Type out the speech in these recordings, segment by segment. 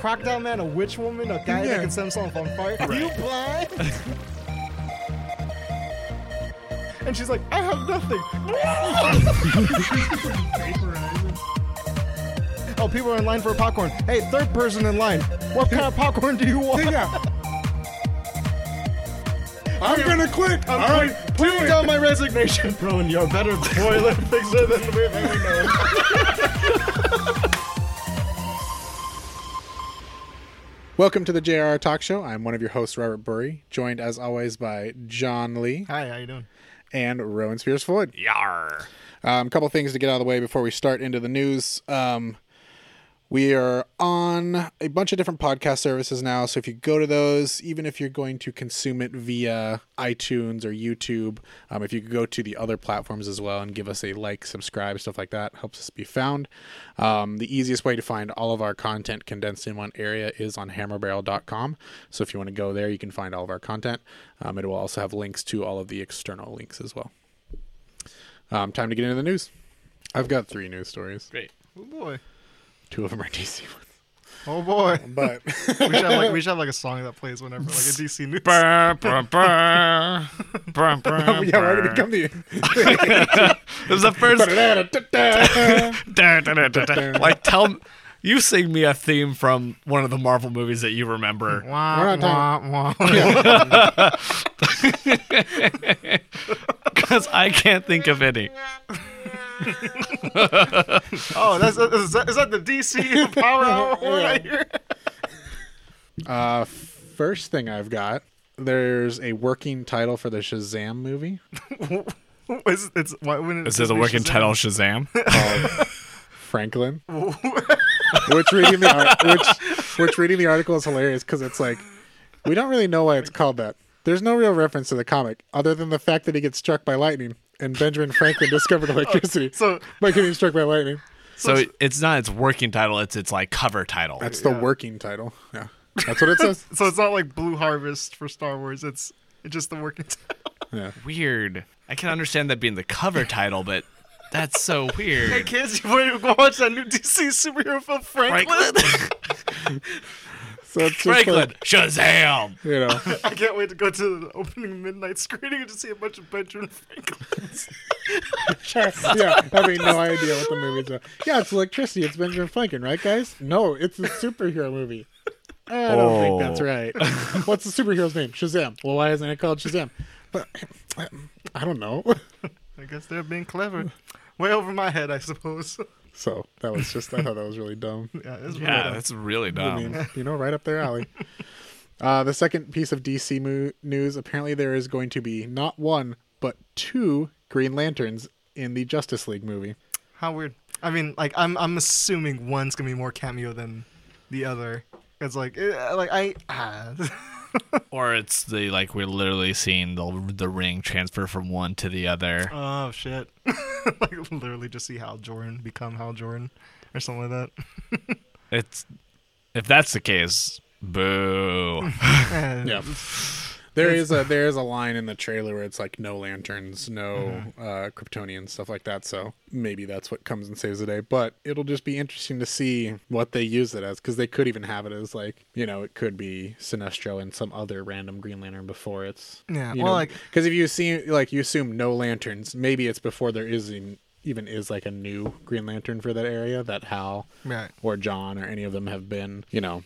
crocodile man, a witch woman, a guy Yeah. that can set himself on fire. Are you blind? and she's like, I have nothing. oh, people are in line for popcorn. Hey, third person in line. What kind of popcorn do you want? Yeah. I'm gonna quit. All right, Put down my resignation, bro, and you're a better toilet fixer than we've ever known. Welcome to the JRR Talk Show. I'm one of your hosts, Robert Burry, joined as always by John Lee Hi, how you doing? and Rowan Spears Floyd. Yar. Um, a couple things to get out of the way before we start into the news. Um, we are on a bunch of different podcast services now. So if you go to those, even if you're going to consume it via iTunes or YouTube, um, if you could go to the other platforms as well and give us a like, subscribe, stuff like that, helps us be found. Um, the easiest way to find all of our content condensed in one area is on hammerbarrel.com. So if you want to go there, you can find all of our content. Um, it will also have links to all of the external links as well. Um, time to get into the news. I've got three news stories. Great. Oh boy. Two of them are DC ones. Oh boy. But we should have like we should have like a song that plays whenever like a DC news. Yeah, we're already brr. become the. It was the first. Like, tell you sing me a theme from one of the Marvel movies that you remember. Wah, wah, wah. Because I can't think of any. Oh, that's is that, is that the DC Power Hour horn I hear? uh, first thing I've got. There's a working title for the Shazam movie Is, it's why wouldn't Is just it the be working Shazam? title Shazam? called Franklin. which reading the ar- which which reading the article is hilarious because it's like we don't really know why it's called that. There's no real reference to the comic other than the fact that he gets struck by lightning and Benjamin Franklin discovered oh, electricity So by getting struck by lightning. so it's not its working title, it's its like cover title. That's the working title. Yeah, that's what it says. so it's not like Blue Harvest for Star Wars. It's it's just the working title. Yeah. weird. I can understand that being the cover title, but that's so weird. Hey weird. kids, you want to go watch that new DC superhero film Franklin? Franklin? So it's Franklin, like, Shazam! you know, I can't wait to go to the opening midnight screening and to see a bunch of Benjamin Franklins. yeah, having no idea what the movie's about. Yeah, it's electricity. It's Benjamin Franklin, right, guys? No, it's a superhero movie. I don't think that's Oh. right. What's the superhero's name? Shazam. Well, why isn't it called Shazam? But I don't know. I guess they're being clever. Way over my head, I suppose. So that was just, I thought that was really dumb. Yeah, it's really Yeah, dumb. that's really I dumb. mean, you know, right up their alley. Uh, the second piece of DC mo- news apparently there is going to be not one, but two Green Lanterns in the Justice League movie. How weird. I mean, like I'm I'm assuming one's gonna be more cameo than the other. It's like eh, like I ah. Or it's the like we're literally seeing the the ring transfer from one to the other. oh shit. like literally just see Hal Jordan become Hal Jordan or something like that. It's if that's the case, boo. Yeah. There is a there is a line in the trailer where it's like no lanterns, no uh, Kryptonians, stuff like that. So maybe that's what comes and saves the day. But it'll just be interesting to see what they use it as because they could even have it as like you know it could be Sinestro and some other random Green Lantern before it's Yeah, You well, know, like- because if you see like you assume no lanterns, maybe it's before there is in, even is like a new Green Lantern for that area that Hal Right. or John or any of them have been, you know,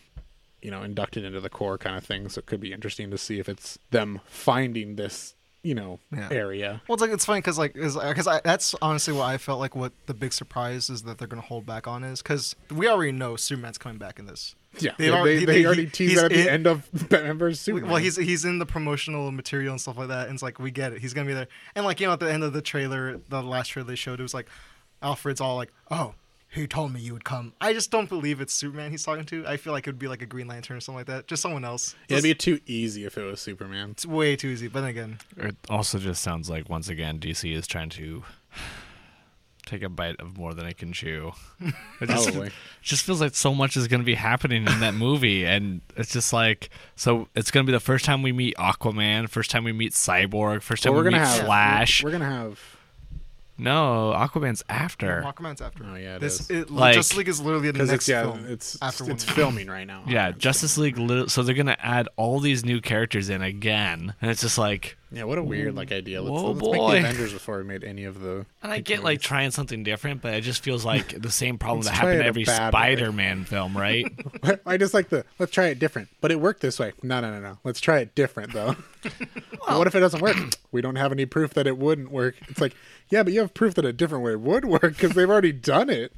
you know, inducted into the Corps kind of thing. So it could be interesting to see if it's them finding this, you know, Yeah. area. Well, it's like it's funny because like because I that's honestly what I felt like what the big surprise is that they're gonna hold back on is because we already know Superman's coming back in this. Yeah, They've they, already- they, they- they already teased that at the in- end of Batman vs Superman. Well, he's he's in the promotional material and stuff like that, and it's like we get it. He's gonna be there, and like you know, at the end of the trailer, the last trailer they showed, it was like Alfred's all like, "Oh, he told me you would come." I just don't believe it's Superman he's talking to. I feel like it would be like a Green Lantern or something like that, just someone else. It'd be too easy if it was Superman. it's way too easy. But then again, It also just sounds like once again DC is trying to take a bite of more than it can chew. It just, Probably. just feels like so much is going to be happening in that movie, and it's just like so. It's going to be the first time we meet Aquaman, first time we meet Cyborg, first time Well, we're we gonna meet have Flash. We're, we're gonna have No, Aquaman's after. Aquaman's after. Oh, yeah, it this is. it, Like- Justice League is literally the Because next it's yeah, film it's after it's Wonder filming right now. Yeah, Justice League. lit- So they're gonna add all these new characters in again, and it's just like, Yeah, what a weird like idea. Let's, Whoa, let's make boy. the Avengers before we made any of the. and I get like trying something different, but it just feels like the same problem that happened in every. Spider-Man film, right? I just like the let's try it different, but it worked this way. No, no, no, no. Let's try it different though. But what if it doesn't work? We don't have any proof that it wouldn't work. It's like, yeah, but you have proof that a different way would work because they've already done it.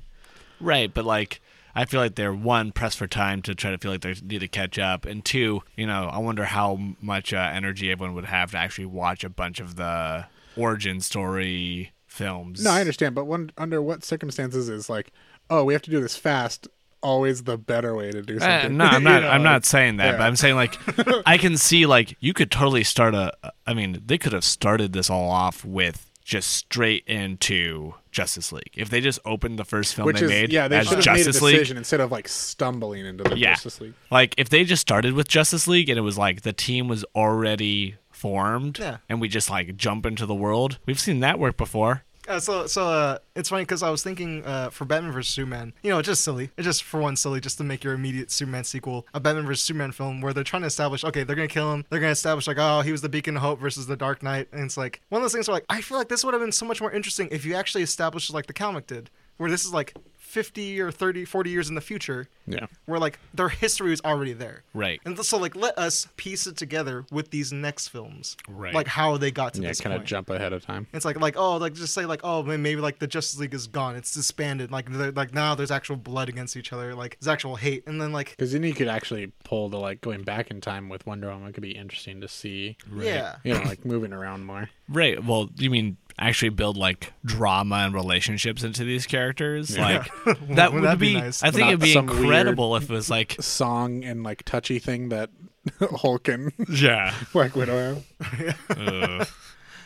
right, but like. I feel like they're one pressed for time to try to feel like they need to catch up, and two, you know, I wonder how much uh, energy everyone would have to actually watch a bunch of the origin story films. No, I understand, but one under what circumstances is like, oh, we have to do this fast. Always the better way to do Uh, something. no, I'm You not. know, I'm not saying that, yeah. but I'm saying like I can see like you could totally start a. I mean, they could have started this all off with just straight into Justice League if they just opened the first film Which they is made yeah, they as should have made a Justice League. decision instead of like stumbling into the Yeah. Justice League. Like if they just started with Justice League and it was like the team was already formed, Yeah. and we just like jump into the world. We've seen that work before. Uh, so so uh, it's funny because I was thinking uh, for Batman vs Superman, you know, it's just silly. It's just for one silly, just to make your immediate Superman sequel, a Batman vs Superman film where they're trying to establish, okay, they're gonna kill him. They're gonna establish like, oh, he was the beacon of hope versus the Dark Knight, and it's like one of those things where like I feel like this would have been so much more interesting if you actually established like the comic did, where this is like 50 or 30, 40 years in the future, Yeah. where like their history is already there. Right. And so like let us piece it together with these next films, Right. Like how they got to Yeah, this kind of jump ahead of time. It's like like oh like just say like oh may- maybe like the Justice League is gone it's disbanded like they're- like now there's actual blood against each other like there's actual hate and then like Because then you could actually pull the like going back in time with Wonder Woman. Could be interesting to see. yeah You know, like moving around more. Right. Well, you mean actually build like drama and relationships into these characters? Like that Wouldn't would be be. nice? I think Not it'd be incredible if it was like, Song and like touchy thing that Hulk and yeah. Black Widow have.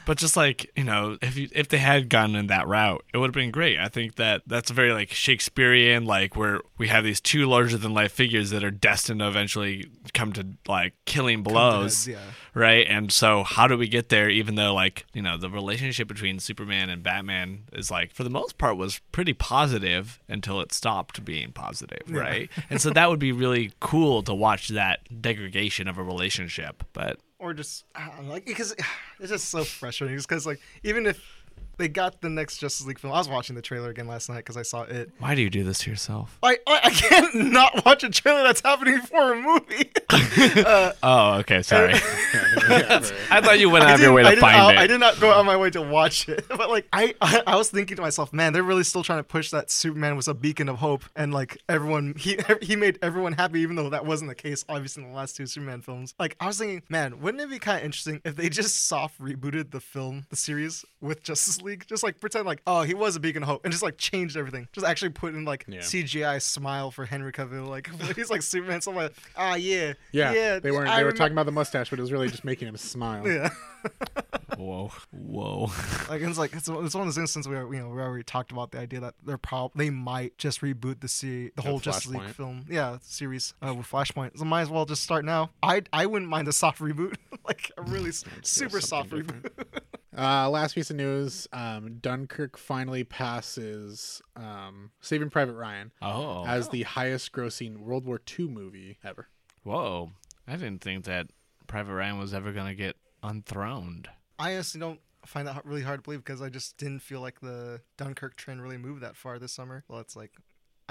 But just like you know, if you, if they had gone in that route, it would have been great. I think that that's very like Shakespearean, like where we have these two larger than life figures that are destined to eventually come to like killing blows, heads, yeah. right? And so, how do we get there? Even though like you know, the relationship between Superman and Batman is like for the most part was pretty positive until it stopped being positive, right? and so that would be really cool to watch that degradation of a relationship, but. Or just like because it's just so frustrating Just because like even if they got the next Justice League film I was watching the trailer again last night because I saw it Why do you do this to yourself? I, I I can't not watch a trailer that's happening before a movie uh, Oh, okay. Sorry. I thought you went out of your way to find it. I did not go out of my way to watch it, but like I, I, I was thinking to myself, man, they're really still trying to push that Superman was a beacon of hope, and like everyone, he he made everyone happy, even though that wasn't the case, obviously in the last two Superman films. Like I was thinking, man, wouldn't it be kind of interesting if they just soft rebooted the film, the series with Justice League, just like pretend like, oh, he was a beacon of hope, and just like changed everything, just actually put in like Yeah. CGI smile for Henry Cavill, like he's like Superman, so I'm like, ah, yeah, Yeah, yeah, they weren't. I They were remem- talking about the mustache, but it was really just making him smile. Yeah. Whoa, whoa. Like it's like it's, it's one of those instances where you know we already talked about the idea that they're probably they might just reboot the se- the whole Justice League film, yeah, series uh, with Flashpoint. So might as well just start now. I I wouldn't mind a soft reboot, like a really super soft something reboot. Uh, last piece of news: um, Dunkirk finally passes um, Saving Private Ryan Oh, as the highest-grossing World War II movie ever. whoa. I didn't think that Private Ryan was ever gonna get unthroned. I honestly don't find that really hard to believe because I just didn't feel like the Dunkirk trend really moved that far this summer. Well, it's like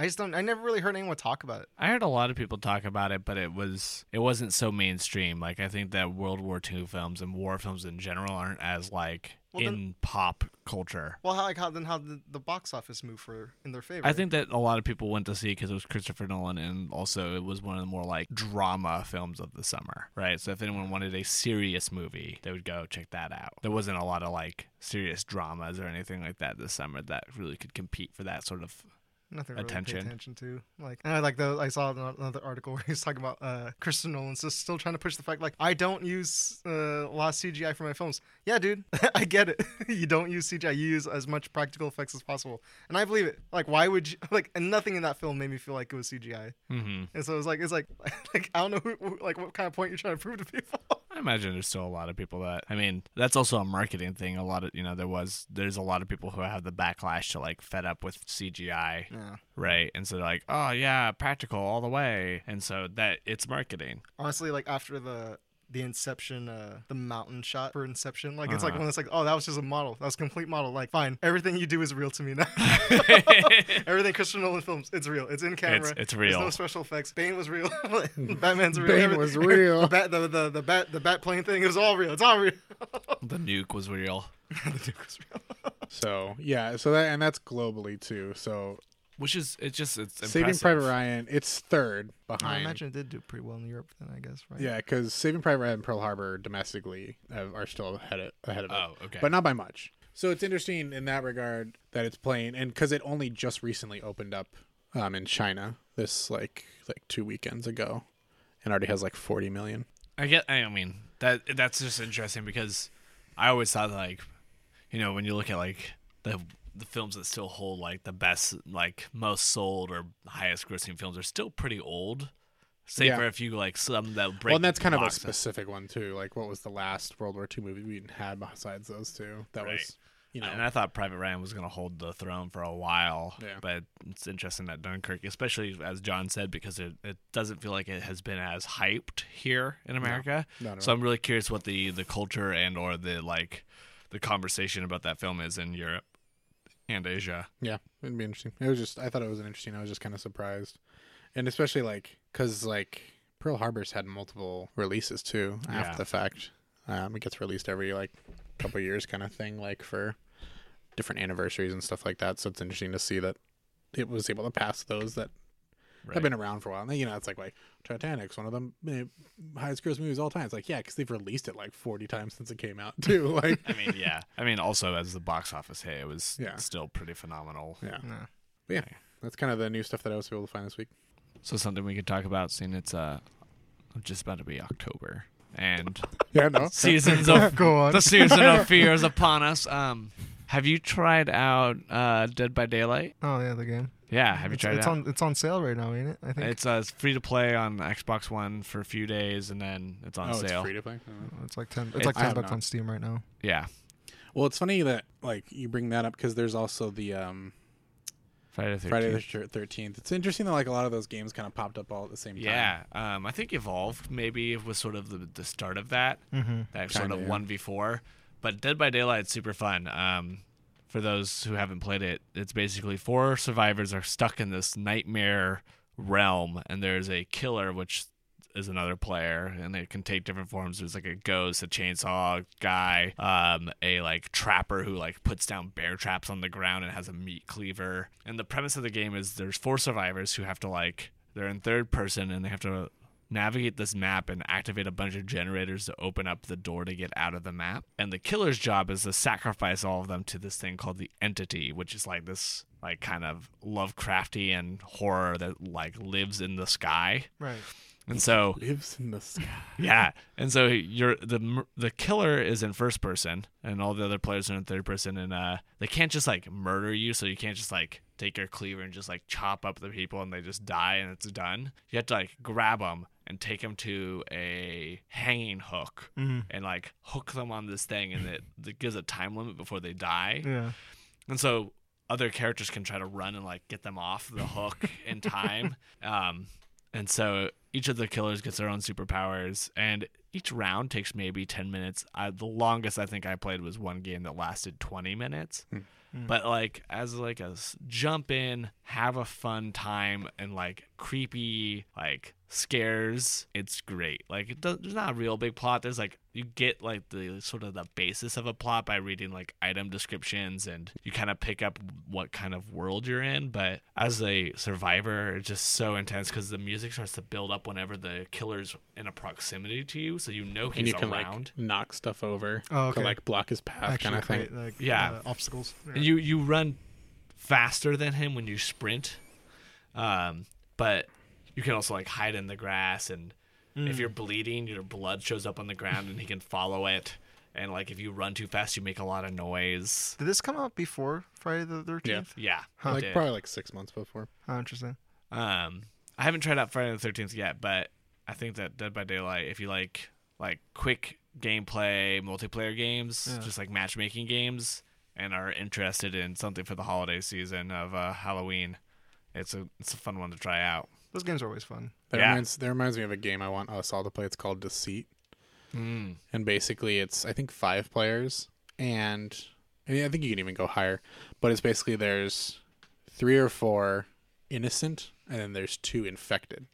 I just don't. I never really heard anyone talk about it. I heard a lot of people talk about it, but it was it wasn't so mainstream. Like I think that World War II films and war films in general aren't as like Well, then- in pop culture. Well, how like how then how did the box office move for in their favor? I think that a lot of people went to see because it was Christopher Nolan, and also it was one of the more like drama films of the summer, right? So if anyone wanted a serious movie, they would go check that out. There wasn't a lot of like serious dramas or anything like that this summer that really could compete for that sort of. Nothing really attention. attention. attention to. Like, and I like the I saw another article where he's talking about uh, Christopher Nolan's just still trying to push the fact like I don't use uh, a lot of CGI for my films. Yeah, dude, I get it. you don't use CGI. You use as much practical effects as possible, and I believe it. Like, why would you like? And nothing in that film made me feel like it was CGI. Mm-hmm. And so it was like it's like like I don't know who, like what kind of point you're trying to prove to people. I imagine there's still a lot of people that I mean that's also a marketing thing. A lot of you know there was there's a lot of people who have the backlash to like fed up with CGI, Yeah. right? And so they're like, oh yeah, practical all the way, and so that it's marketing. Honestly, like after the the Inception, uh, the mountain shot for Inception, like it's like Uh-huh. when it's like, oh, that was just a model. That was a complete model. Like, fine, everything you do is real to me now. everything Christopher Nolan films, it's real. It's in camera. It's- it's There's real. no special effects. Bane was real. Batman's real. Bane Every- was real. The bat, the, the, the bat, the bat plane thing. It was all real. It's all real. the nuke was real, the nuke was real. So yeah, so that and that's globally too. So which is it's just it's Saving impressive. Private Ryan, it's third behind. I imagine it did do pretty well in Europe then, I guess, right? Yeah, because Saving Private Ryan and Pearl Harbor domestically have, are still ahead of, ahead of it, Oh, okay. but not by much. So it's interesting in that regard that it's playing, and because it only just recently opened up um, in China this like like two weekends ago, and already has like forty million. I get. I mean that that's just interesting because I always thought like, you know, when you look at like the the films that still hold like the best, like most sold or highest grossing films are still pretty old. Say Yeah. for a few like some that break. well, and that's kind of a specific one too. Like, what was the last World War II movie we had besides those two? That Right. was, you know, And I thought Private Ryan was going to hold the throne for a while. Yeah. But it's interesting that Dunkirk, especially as John said, because it, it doesn't feel like it has been as hyped here in America. not so. I'm really curious what the, the culture and or the like the conversation about that film is in Europe and Asia. Yeah, it'd be interesting. It was just I thought it was an interesting. I was just kind of surprised, and especially like because like Pearl Harbor's had multiple releases too Yeah. after the fact. Um, it gets released every like couple years, kind of thing, like for different anniversaries and stuff like that. So it's interesting to see that it was able to pass those that Right. have been around for a while. And you know, it's like like Titanic's one of the eh, highest gross movies of all time. It's like yeah, because they've released it like forty times since it came out too. Like I mean, yeah. I mean, also as the box office hit, it was Yeah. still pretty phenomenal. yeah, No. but yeah, that's kind of the new stuff that I was able to find this week. So something we could talk about, seeing it's uh just about to be October and Yeah, no, seasons of Go on. the season of fear is upon us. Um, have you tried out uh, Dead by Daylight? Oh yeah, the game. Yeah, have you it's, tried it's it out? on it's on sale right now, ain't it? I think It's uh, free to play on Xbox One for a few days, and then it's on oh, sale. it's free to play. Oh. it's like ten. It's It's- like ten bucks not. on Steam right now. Yeah, Well, it's funny that like you bring that up because there's also the um, Friday the 13th. Friday the Thirteenth. It's interesting that like a lot of those games kind of popped up all at the same time. Yeah, um, I think Evolved maybe was sort of the, the start of that. Mm-hmm. that sort Kinda, of yeah. one v four. But Dead by Daylight's super fun. Um, for those who haven't played it, it's basically four survivors are stuck in this nightmare realm, and there's a killer, which is another player, and it can take different forms. There's like a ghost, a chainsaw guy, um, a like trapper who like puts down bear traps on the ground and has a meat cleaver. And the premise of the game is there's four survivors who have to like they're in third person and they have to navigate this map and activate a bunch of generators to open up the door to get out of the map. And the killer's job is to sacrifice all of them to this thing called the entity, which is like this like kind of Lovecraftian horror that like lives in the sky. Right. And so lives in the sky. yeah, and so you're the the killer is in first person, and all the other players are in third person, and uh, they can't just like murder you, so you can't just like take your cleaver and just like chop up the people and they just die and it's done. You have to like grab them and take them to a hanging hook Mhm. and like hook them on this thing, and it, it gives a time limit before they die. Yeah. And so other characters can try to run and like get them off the hook in time. Um, and so each of the killers gets their own superpowers, and each round takes maybe 10 minutes. I, the longest I think I played was one game that lasted 20 minutes. Hmm. Hmm. But like as like a jump in, have a fun time, and like creepy like scares, it's great. Like it does, there's not a real big plot. There's like you get like the sort of the basis of a plot by reading like item descriptions, and you kind of pick up what kind of world you're in. But as a survivor, it's just so intense because the music starts to build up whenever the killer's in a proximity to you, so you know he's and you can around. like knock stuff over Oh, okay. to like block his path, Actually kind of thing. create like Yeah. uh, obstacles. Yeah. You you run faster than him when you sprint, um, but you can also like hide in the grass, and if you're bleeding, your blood shows up on the ground, and he can follow it. And like if you run too fast, you make a lot of noise. Did this come out before Friday the Thirteenth? Yeah, Huh. Like did. probably like six months before. How interesting. Um, I haven't tried out Friday the Thirteenth yet, but I think that Dead by Daylight, if you like like quick gameplay multiplayer games, Yeah. just like matchmaking games, and are interested in something for the holiday season of uh, Halloween, it's a it's a fun one to try out. Those games are always fun. That Yeah. reminds that reminds me of a game I want us all to play. It's called Deceit, Mm. and basically it's I think five players, and I, mean, I think you can even go higher, but it's basically there's three or four innocent, and then there's two infected.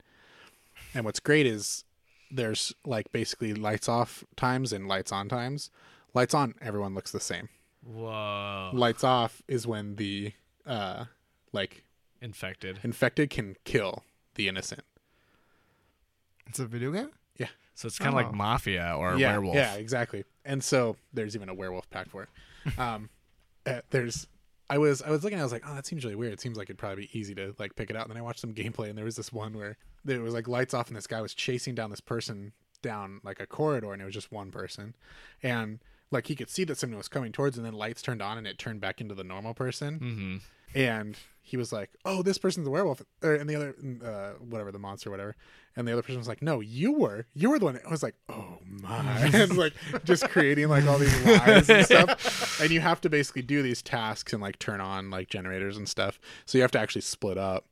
And what's great is there's like basically lights off times and lights on times. Lights on, everyone looks the same. Whoa! Lights off is when the uh like Infected. infected can kill the innocent. It's a video game. Yeah. So it's kind of like Oh. Mafia or yeah, Werewolf. Yeah, exactly. And so there's even a werewolf pack for it. um, uh, there's, I was I was looking, I was like, oh, that seems really weird. It seems like it'd probably be easy to like pick it out. And then I watched some gameplay, and there was this one where there was like lights off, and this guy was chasing down this person down like a corridor, and it was just one person, and like he could see that someone was coming towards, and then lights turned on, and it turned back into the normal person, Mm-hmm. And he was like, "Oh, this person's a werewolf," or, and the other, uh, whatever, the monster, whatever, and the other person was like, "No, you were, you were the one." I was like, "Oh my!" and like just creating like all these lies and stuff, and you have to basically do these tasks and like turn on like generators and stuff. So you have to actually split up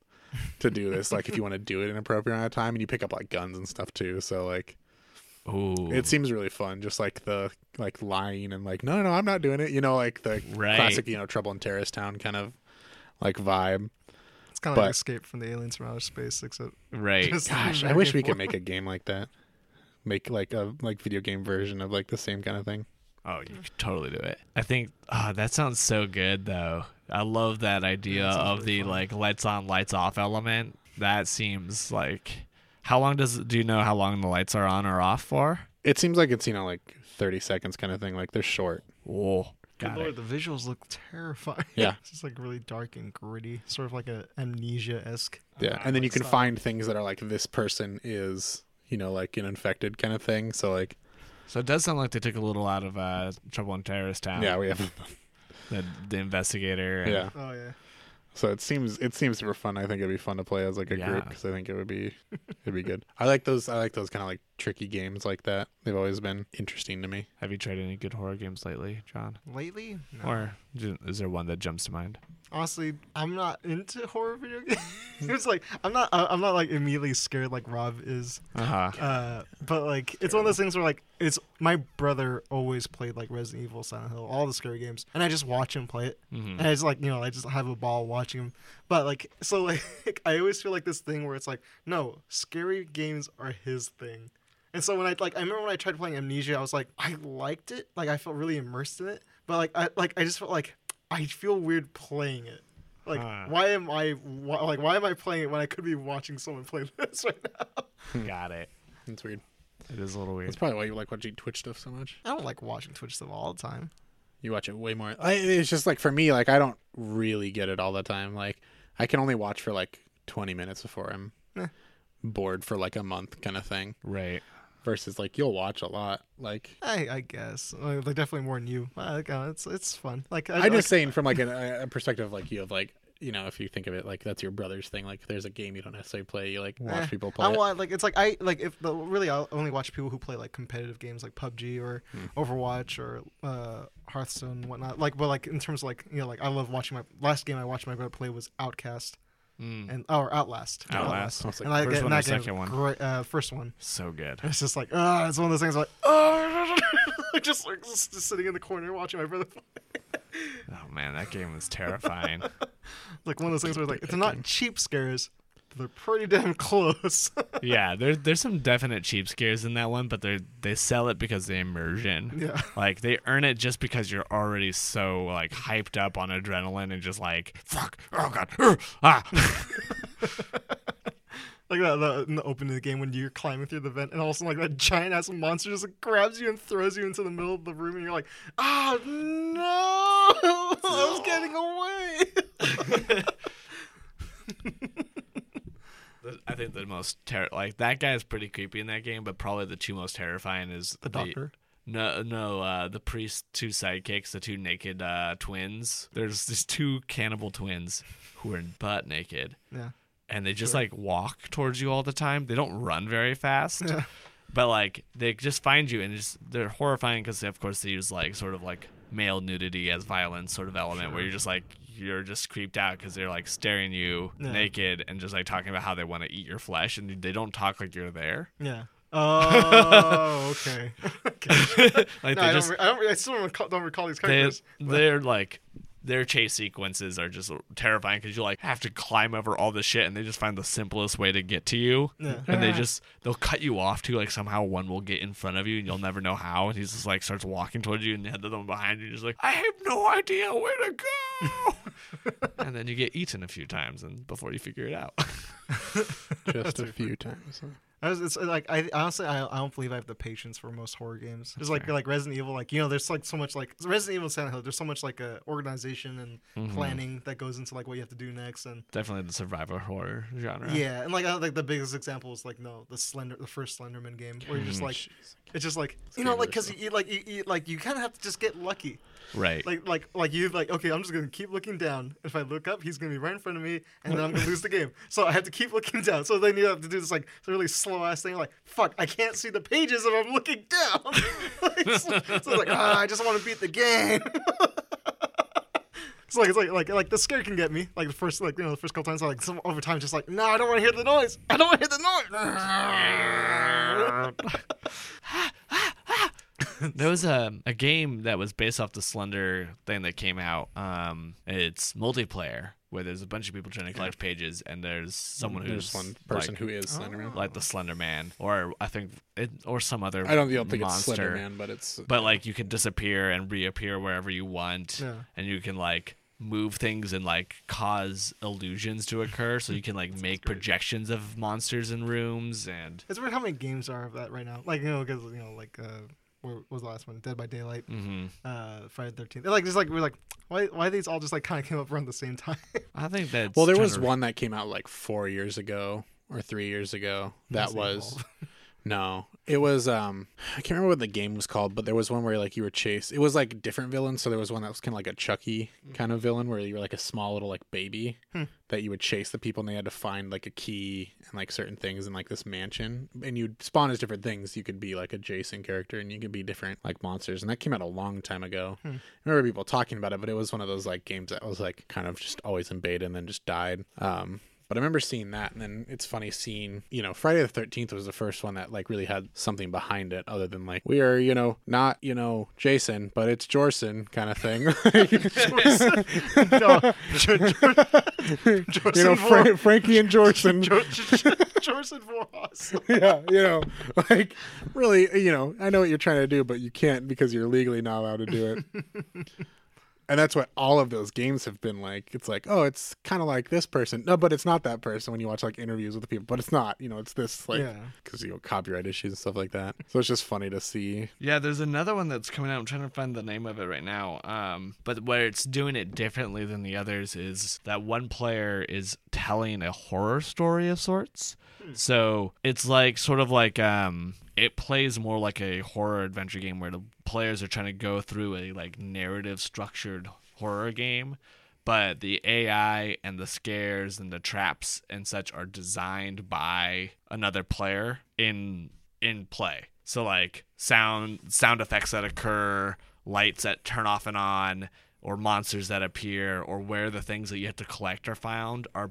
to do this. Like if you want to do it in an appropriate amount of time, and you pick up like guns and stuff too. So like Ooh. it seems really fun, just like the like lying and like, no, no, no, I'm not doing it. You know, like the Right. classic, you know, Trouble in Terrorist Town kind of like vibe. It's kind of like Escape from the Aliens from Outer Space, except right. Gosh, I wish we could make a game like that. Make like a like video game version of like the same kind of thing. Oh, you could totally do it. I think oh, that sounds so good though. I love that idea Yeah, of really the fun. like lights on, lights off element. That seems like how long does do you know how long the lights are on or off for? It seems like it's you know like thirty seconds kind of thing. Like they're short. Whoa. Good Got lord, it. the visuals look terrifying. Yeah. it's just like really dark and gritty, sort of like a amnesia esque. Yeah, and then you can find things that are like this person is you know like an infected kind of thing. So like So it does sound like they took a little out of uh, Trouble in Terrorist Town. yeah, we have The, the investigator. and- yeah. Oh yeah, So it seems it seems super fun. I think it'd be fun to play as like a group Yeah. because I think it would be it'd be good. I like those. I like those kind of like tricky games like that. They've always been interesting to me. Have you tried any good horror games lately, John? lately, no. Or is there one that jumps to mind? honestly, I'm not into horror video games. it's like I'm not. I- I'm not like immediately scared like Rob is. Uh-huh. Uh, but like it's one of those things where like it's my brother always played like Resident Evil, Silent Hill, all the scary games, and I just watch him play it, Mhm. and I just like you know I just have a ball watching him. But like so like I always feel like this thing where it's like no, scary games are his thing. And so when I like I remember when I tried playing Amnesia, I was like I liked it, like I felt really immersed in it, but like I like I just felt like I feel weird playing it. Like Huh. why am I why, like why am I playing it when I could be watching someone play this right now? Hmm. Got it. It's weird. It is a little weird. That's probably why you like watching Twitch stuff so much. I don't like watching Twitch stuff all the time. You watch it way more. I, it's just like for me, like I don't really get it all the time. Like I can only watch for like 20 minutes before I'm Eh. bored for like a month kind of thing. Right. Versus like you'll watch a lot. Like I, I guess like, like, definitely more than you. Uh, like, uh, it's it's fun. Like I, I'm like, just saying from like a, a perspective like you of like you know if you think of it like that's your brother's thing. Like there's a game you don't necessarily play, you like watch eh, people play. I it. want like it's like I like if the really I only watch people who play like competitive games like PUBG or Hmm. Overwatch or uh, Hearthstone and whatnot. Like but like in terms of like you know like I love watching my last game I watched my brother play was Outcast Mm. and oh, or Outlast. Outlast. I was like, And I First get one that or game second one? Great, uh, first one. So good. It's just like ah, it's one of those things like oh, just like just, just sitting in the corner watching my brother play. Oh man, that game was terrifying. like one of those things where like they're not cheap scares, they're pretty damn close. yeah, there's there's some definite cheap scares in that one, but they they sell it because the immersion. yeah. Like they earn it just because you're already so like hyped up on adrenaline and just like fuck oh god ugh, ah Like that, the, in the opening of the game when you're climbing through the vent, and all of a sudden, like that giant ass monster just like, grabs you and throws you into the middle of the room, and you're like, "Ah, no! I was getting away." I think the most ter- like that guy is pretty creepy in that game, but probably the two most terrifying is the doctor. No, no, uh, the priest, two sidekicks, the two naked uh, twins. There's these two cannibal twins who are butt naked, Yeah. and they just Sure. like walk towards you all the time. They don't run very fast, Yeah. but like they just find you and just they're horrifying because of course they use like sort of like male nudity as violence sort of element where you're just like you're just creeped out because they're like staring you Yeah. naked and just like talking about how they want to eat your flesh and they don't talk like you're there. Yeah. Oh, okay. okay. like No, I, just don't, re- I don't. re- I still don't recall, don't recall these characters. but- they're like their chase sequences are just terrifying because you like have to climb over all this shit and they just find the simplest way to get to you. Yeah. and they just they'll cut you off too like somehow one will get in front of you and you'll never know how. And he's just like starts walking towards you and the other one behind you just like i have no idea where to go and then you get eaten a few times and before you figure it out Just a few times. I was, it's like I honestly I, I don't believe I have the patience for most horror games. There's like like Resident Evil, like you know, there's like so much like Resident Evil, Silent Hill. There's so much like uh, organization and Mm-hmm. planning that goes into like what you have to do next, and definitely the survivor horror genre yeah, and like I, like the biggest example is like no, the Slender, the first Slenderman game, where you're just Mm-hmm. like it's just like you know like because you, like you, you like you kind of have to just get lucky. Right Like like like you like okay, I'm just gonna keep looking down. If I look up, he's gonna be right in front of me, and then I'm gonna lose the game. So I have to keep looking down. So then you have to do this like really slow ass thing. Like fuck, I can't see the pages if I'm looking down. like, so, so it's like ah, I just want to beat the game. It's like it's like like like the scare can get me. Like the first like you know the first couple times like some over time just like no I don't want to hear the noise. I don't want to hear the noise. There was a, a game that was based off the Slender thing that came out. Um, it's multiplayer where there's a bunch of people trying to collect pages, and there's someone who's There's one person like, who is Slenderman. like the Slender Man, or I think it, or some other. I don't, I don't think monster. it's Slender Man, but it's But like you can disappear and reappear wherever you want, Yeah. and you can like move things and like cause illusions to occur. So you can like make projections of monsters in rooms and. It's weird how many games are of that right now. Like you know, because you know, like uh, what was the last one? Dead by Daylight, hmm uh, Friday the Thirteenth. Like just like we're like, why why these all just like kind of came up around the same time? I think that. well, there was one that came out like four years ago or three years ago. That was Evil. no, it was um I can't remember what the game was called, but there was one where like you were chased. It was like different villains. So there was one that was kind of like a Chucky kind of villain where you were like a small little like baby that you would chase the people and they had to find like a key and like certain things in like this mansion and you'd spawn as different things. You could be like a Jason character and you could be different like monsters. And that came out a long time ago. I remember people talking about it, but it was one of those like games that was like kind of just always in beta and then just died. Um, but I remember seeing that, and then it's funny seeing, you know, Friday the Thirteenth was the first one that like really had something behind it, other than like we are, you know, not you know Jason, but it's Jorson kind of thing. you know, Fra- Frankie and Jorson. Jor- Jorson Voorhas. yeah, you know, like really, you know, I know what you're trying to do, but you can't because you're legally not allowed to do it. and that's what all of those games have been like. It's like, oh, it's kind of like this person. No, but it's not that person when you watch like interviews with the people. But it's not, you know, it's this like Yeah. because you know copyright issues and stuff like that. So it's just funny to see. Yeah, there's another one that's coming out. I'm trying to find the name of it right now. Um, but where it's doing it differently than the others is that one player is telling a horror story of sorts. So it's like sort of like um, it plays more like a horror adventure game where the players are trying to go through a like narrative structured horror game. But the AI and the scares and the traps and such are designed by another player in in play. So like sound sound effects that occur, lights that turn off and on, or monsters that appear, or where the things that you have to collect are found are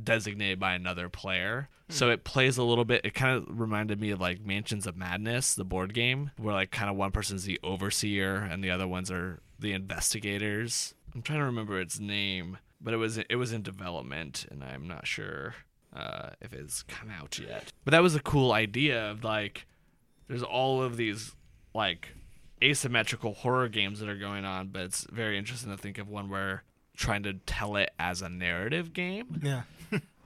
designated by another player. So it plays a little bit. It kind of reminded me of like Mansions of Madness, the board game, where like kind of one person's the overseer and the other ones are the investigators. I'm trying to remember its name, but it was it was in development, and I'm not sure uh, if it's come out yet. But that was a cool idea of like there's all of these like asymmetrical horror games that are going on, but it's very interesting to think of one where trying to tell it as a narrative game Yeah.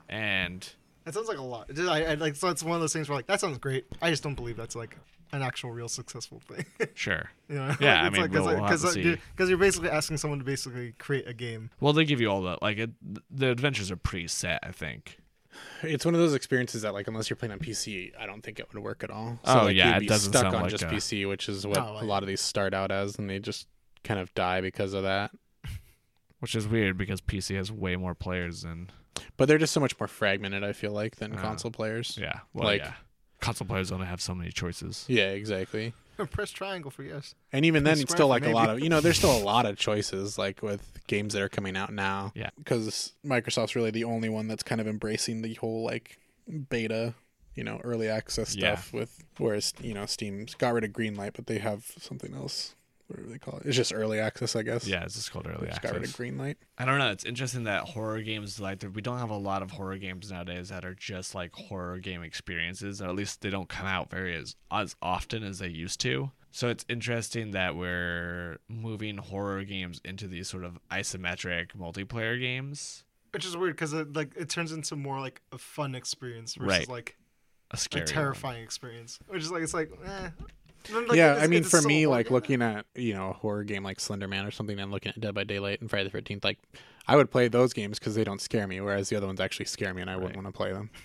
And That sounds like a lot. I, I like so it's one of those things where like that sounds great. I just don't believe that's like an actual real successful thing. sure. you know? Yeah, I it's mean, like, we'll- we'll have to because see. you're, 'cause you're basically asking someone to basically create a game. Well, they give you all the like it, the adventures are preset, I think. It's one of those experiences that like unless you're playing on PC, I don't think it would work at all. Oh, like, yeah, you'd it be doesn't stuck sound on like just a- PC, which is what No, a lot of these start out as, and they just kind of die because of that. Which is weird because PC has way more players than But they're just so much more fragmented. I feel like than Oh. console players. yeah. Well, Like, yeah. console players only have so many choices. Yeah, exactly. Press triangle for yes. And even then, it's still for like a lot of you know. There's still a lot of choices like with games that are coming out now. Yeah. because Microsoft's really the only one that's kind of embracing the whole like beta, you know, early access Yeah. stuff. With whereas you know Steam's got rid of Greenlight, but they have something else. Whatever they call it, it's just early access, I guess. Yeah, it's just called early Just got rid of access. Greenlight. I don't know. It's interesting that horror games like we don't have a lot of horror games nowadays that are just like horror game experiences, or at least they don't come out very as as often as they used to. So it's interesting that we're moving horror games into these sort of asymmetric multiplayer games. Which is weird because it like it turns into more like a fun experience versus Right. like A a scary, one. terrifying experience. Which is like it's like, eh. Like, yeah, I mean, for so me, like looking at you know a horror game like Slender Man or something, and looking at Dead by Daylight and Friday the Thirteenth, like I would play those games because they don't scare me, whereas the other ones actually scare me, and I wouldn't want to play them.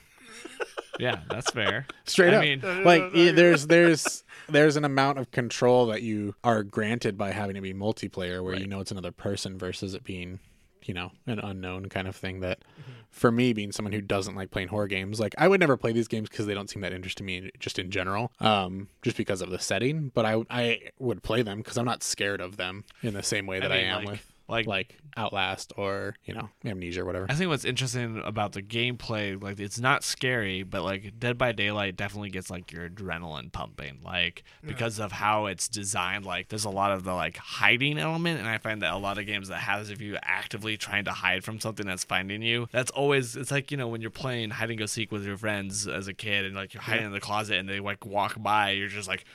Yeah, that's fair. Straight I up, mean- No, no, like no, no, yeah, there's there's there's an amount of control that you are granted by having to be multiplayer, where you know it's another person versus it being you know an unknown kind of thing. That Mm-hmm. for me, being someone who doesn't like playing horror games, like I would never play these games because they don't seem that interesting to me just in general, um, just because of the setting. But I I would play them because I'm not scared of them in the same way that I, mean, am like- with like like Outlast or you know Amnesia or whatever. I think what's interesting about the gameplay, like it's not scary, but like Dead by Daylight definitely gets like your adrenaline pumping, like because of how it's designed. Like there's a lot of the like hiding element, and I find that a lot of games that has if you actively trying to hide from something that's finding you, that's always it's like you know when you're playing hide and go seek with your friends as a kid, and like you're hiding in the closet, and they like walk by, you're just like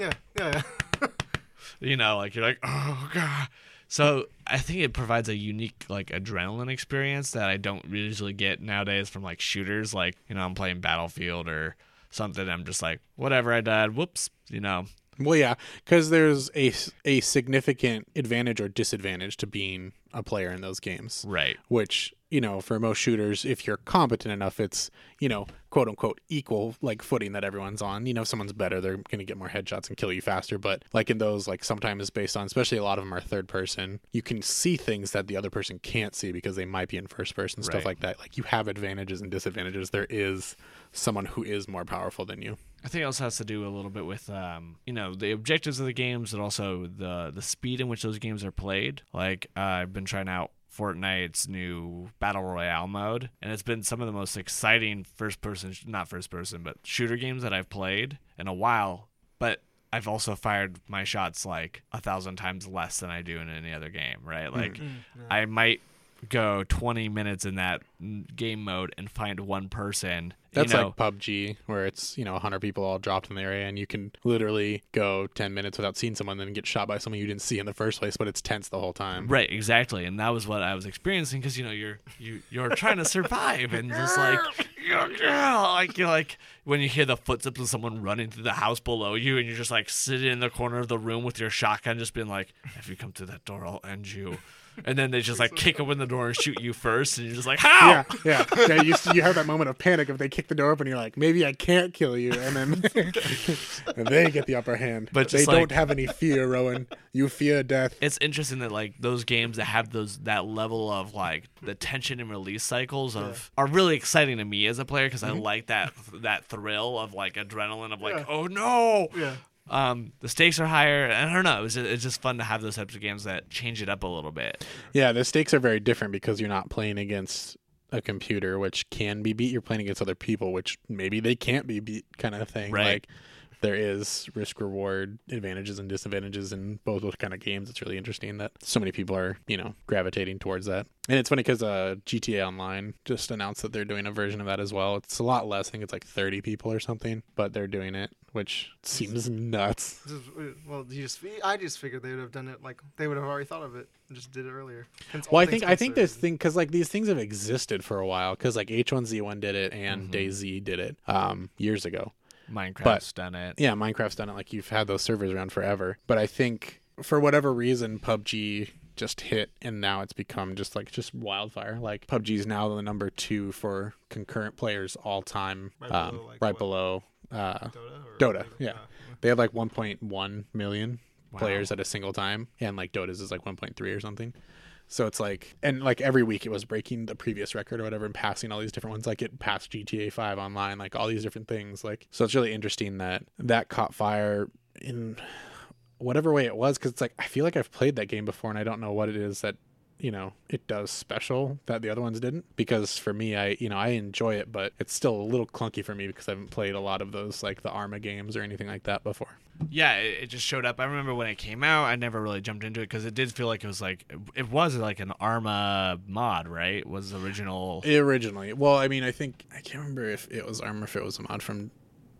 yeah, yeah, yeah. you know, like you're like, oh god. So I think it provides a unique like adrenaline experience that I don't usually get nowadays from like shooters. Like you know, I'm playing Battlefield or something. I'm just like, whatever, I died. Whoops, you know. Well, yeah, because there's a a significant advantage or disadvantage to being a player in those games. Right. which you know for most shooters if you're competent enough it's you know quote unquote equal like footing that everyone's on you know if someone's better they're going to get more headshots and kill you faster but like in those like sometimes based on especially a lot of them are third person you can see things that the other person can't see because they might be in first person stuff Right. like that like you have advantages and disadvantages there is someone who is more powerful than you I think it also has to do a little bit with um, you know the objectives of the games and also the the speed in which those games are played. Like uh, I've been trying out Fortnite's new battle royale mode, and it's been some of the most exciting first person, not first person, but shooter games that I've played in a while. But I've also fired my shots like a thousand times less than I do in any other game, right? Like I might go 20 minutes in that game mode and find one person. That's you know, like PUBG, where it's you know 100 people all dropped in the area, and you can literally go 10 minutes without seeing someone, then get shot by someone you didn't see in the first place, but it's tense the whole time. Right, exactly, and that was what I was experiencing because you know you're you you're trying to survive and just like like you're like when you hear the footsteps of someone running through the house below you and you're just like sitting in the corner of the room with your shotgun, just being like, if you come through that door, I'll end you. And then they just like kick open the door and shoot you first, and you're just like, how? Yeah, yeah, yeah. You you have that moment of panic if they kick the door open. You're like, maybe I can't kill you, and then and they get the upper hand. But they just don't have any fear, Rowan. You fear death. it's interesting that like those games that have those that level of like the tension and release cycles of are really exciting to me as a player because I mm-hmm. like that that thrill of like adrenaline of like Yeah. oh no Yeah. Um the stakes are higher I don't know it's just, it's just fun to have those types of games that change it up a little bit Yeah, the stakes are very different because you're not playing against a computer, which can be beat. You're playing against other people, which maybe they can't be beat, kind of thing. Right. Like there is risk reward advantages and disadvantages in both those kind of games. It's really interesting that so many people are you know gravitating towards that. And it's funny because uh, GTA Online just announced that they're doing a version of that as well. It's a lot less. I think it's like 30 people or something, but they're doing it, which seems nuts. Uh, well, you just I just figured they would have done it like they would have already thought of it and just did it earlier. Well, I think I think this thing because like these things have existed for a while because like H1Z1 did it and Mm-hmm. DayZ did it um, years ago. Minecraft's done it Yeah, Minecraft's done it. Like you've had those servers around forever, but I think for whatever reason, PUBG just hit and now it's become just like just wildfire. Like PUBG is now the number two for concurrent players all time, Right um, below, like, right what? below uh, Dota. Or Dota. Yeah, Uh, they had like 1.1 million Wow. players at a single time, and like Dota's is like 1.3 or something. So it's like, and like every week it was breaking the previous record or whatever and passing all these different ones. Like it passed GTA 5 online, like all these different things. Like, so it's really interesting that that caught fire in whatever way it was. Cause it's like, I feel like I've played that game before and I don't know what it is that you know it does special that the other ones didn't because for me i you know i enjoy it but it's still a little clunky for me because i haven't played a lot of those like the arma games or anything like that before Yeah, it, it just showed up. I remember when it came out, I never really jumped into it because it did feel like it was like it was like an Arma mod, right? Was the original originally well i mean i think i can't remember if it was arma if it was a mod from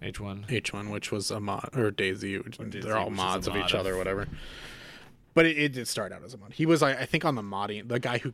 H1. h1 which was a mod or DayZ which DayZ, they're all mods of each other or whatever but it, it did start out as a mod. He was i, I think on the modding the guy who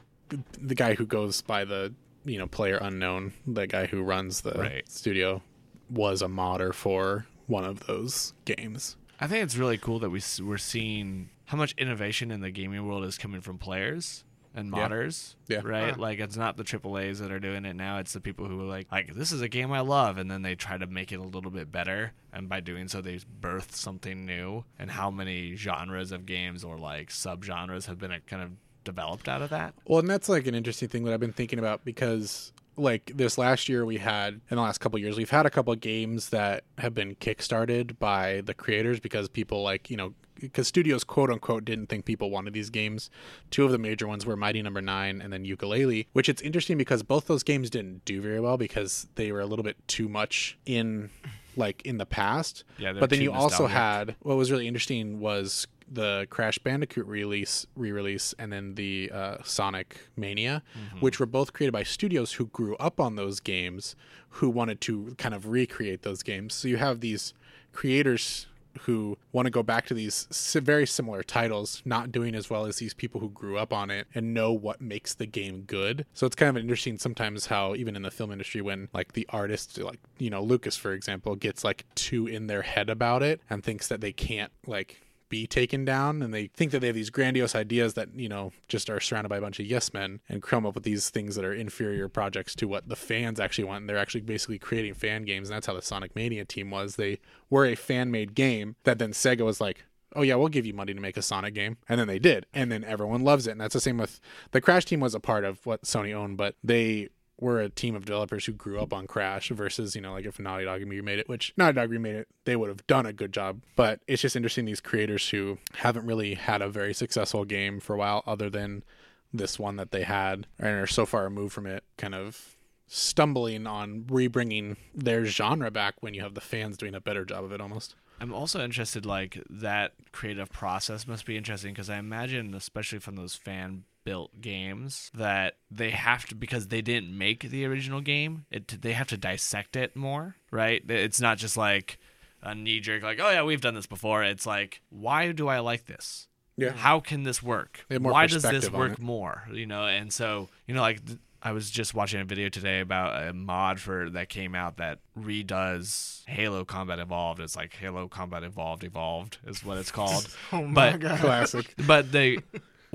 the guy who goes by the you know player unknown the guy who runs the Right. studio was a modder for one of those games. I think it's really cool that we we're seeing how much innovation in the gaming world is coming from players and Yeah. modders. Yeah. Right? Yeah. Like it's not the AAAs that are doing it now. It's the people who are like, like this is a game I love, and then they try to make it a little bit better, and by doing so, they birth something new. And how many genres of games or like subgenres have been uh, kind of developed out of that? Well, and that's like an interesting thing that I've been thinking about because like this last year we had in the last couple of years we've had a couple of games that have been kickstarted by the creators because people like you know because studios quote unquote didn't think people wanted these games two of the major ones were mighty number nine and then Yooka-Laylee which it's interesting because both those games didn't do very well because they were a little bit too much in like in the past Yeah, but then you also had what was really interesting was the Crash Bandicoot release, re-release, and then the uh, Sonic Mania, Mm-hmm. which were both created by studios who grew up on those games, who wanted to kind of recreate those games. So you have these creators who want to go back to these very similar titles, not doing as well as these people who grew up on it and know what makes the game good. So it's kind of interesting sometimes how even in the film industry when like the artist like you know Lucas for example gets like too in their head about it and thinks that they can't like be taken down and they think that they have these grandiose ideas that you know just are surrounded by a bunch of yes men and come up with these things that are inferior projects to what the fans actually want. And they're actually basically creating fan games. And that's how the sonic mania team was. They were a fan made game that then sega was like oh yeah we'll give you money to make a sonic game. And then they did. And then everyone loves it. And that's the same with the crash team was a part of what sony owned but they were a team of developers who grew up on Crash versus, you know, like if Naughty Dog remade it, which Naughty Dog remade it, they would have done a good job. But it's just interesting these creators who haven't really had a very successful game for a while, other than this one that they had, and are so far removed from it, kind of stumbling on rebringing their genre back when you have the fans doing a better job of it almost. I'm also interested, like that creative process must be interesting because I imagine, especially from those fan built games, that they have to because they didn't make the original game. It they have to dissect it more, right? It's not just like a knee jerk, like oh yeah, we've done this before. It's like why do I like this? Yeah. How can this work? They have more Why does this work it. more? You know, and so you know, like th- I was just watching a video today about a mod for that came out that redoes Halo Combat Evolved. It's like Halo Combat Evolved Evolved is what it's called. Oh my But- god. Classic. but they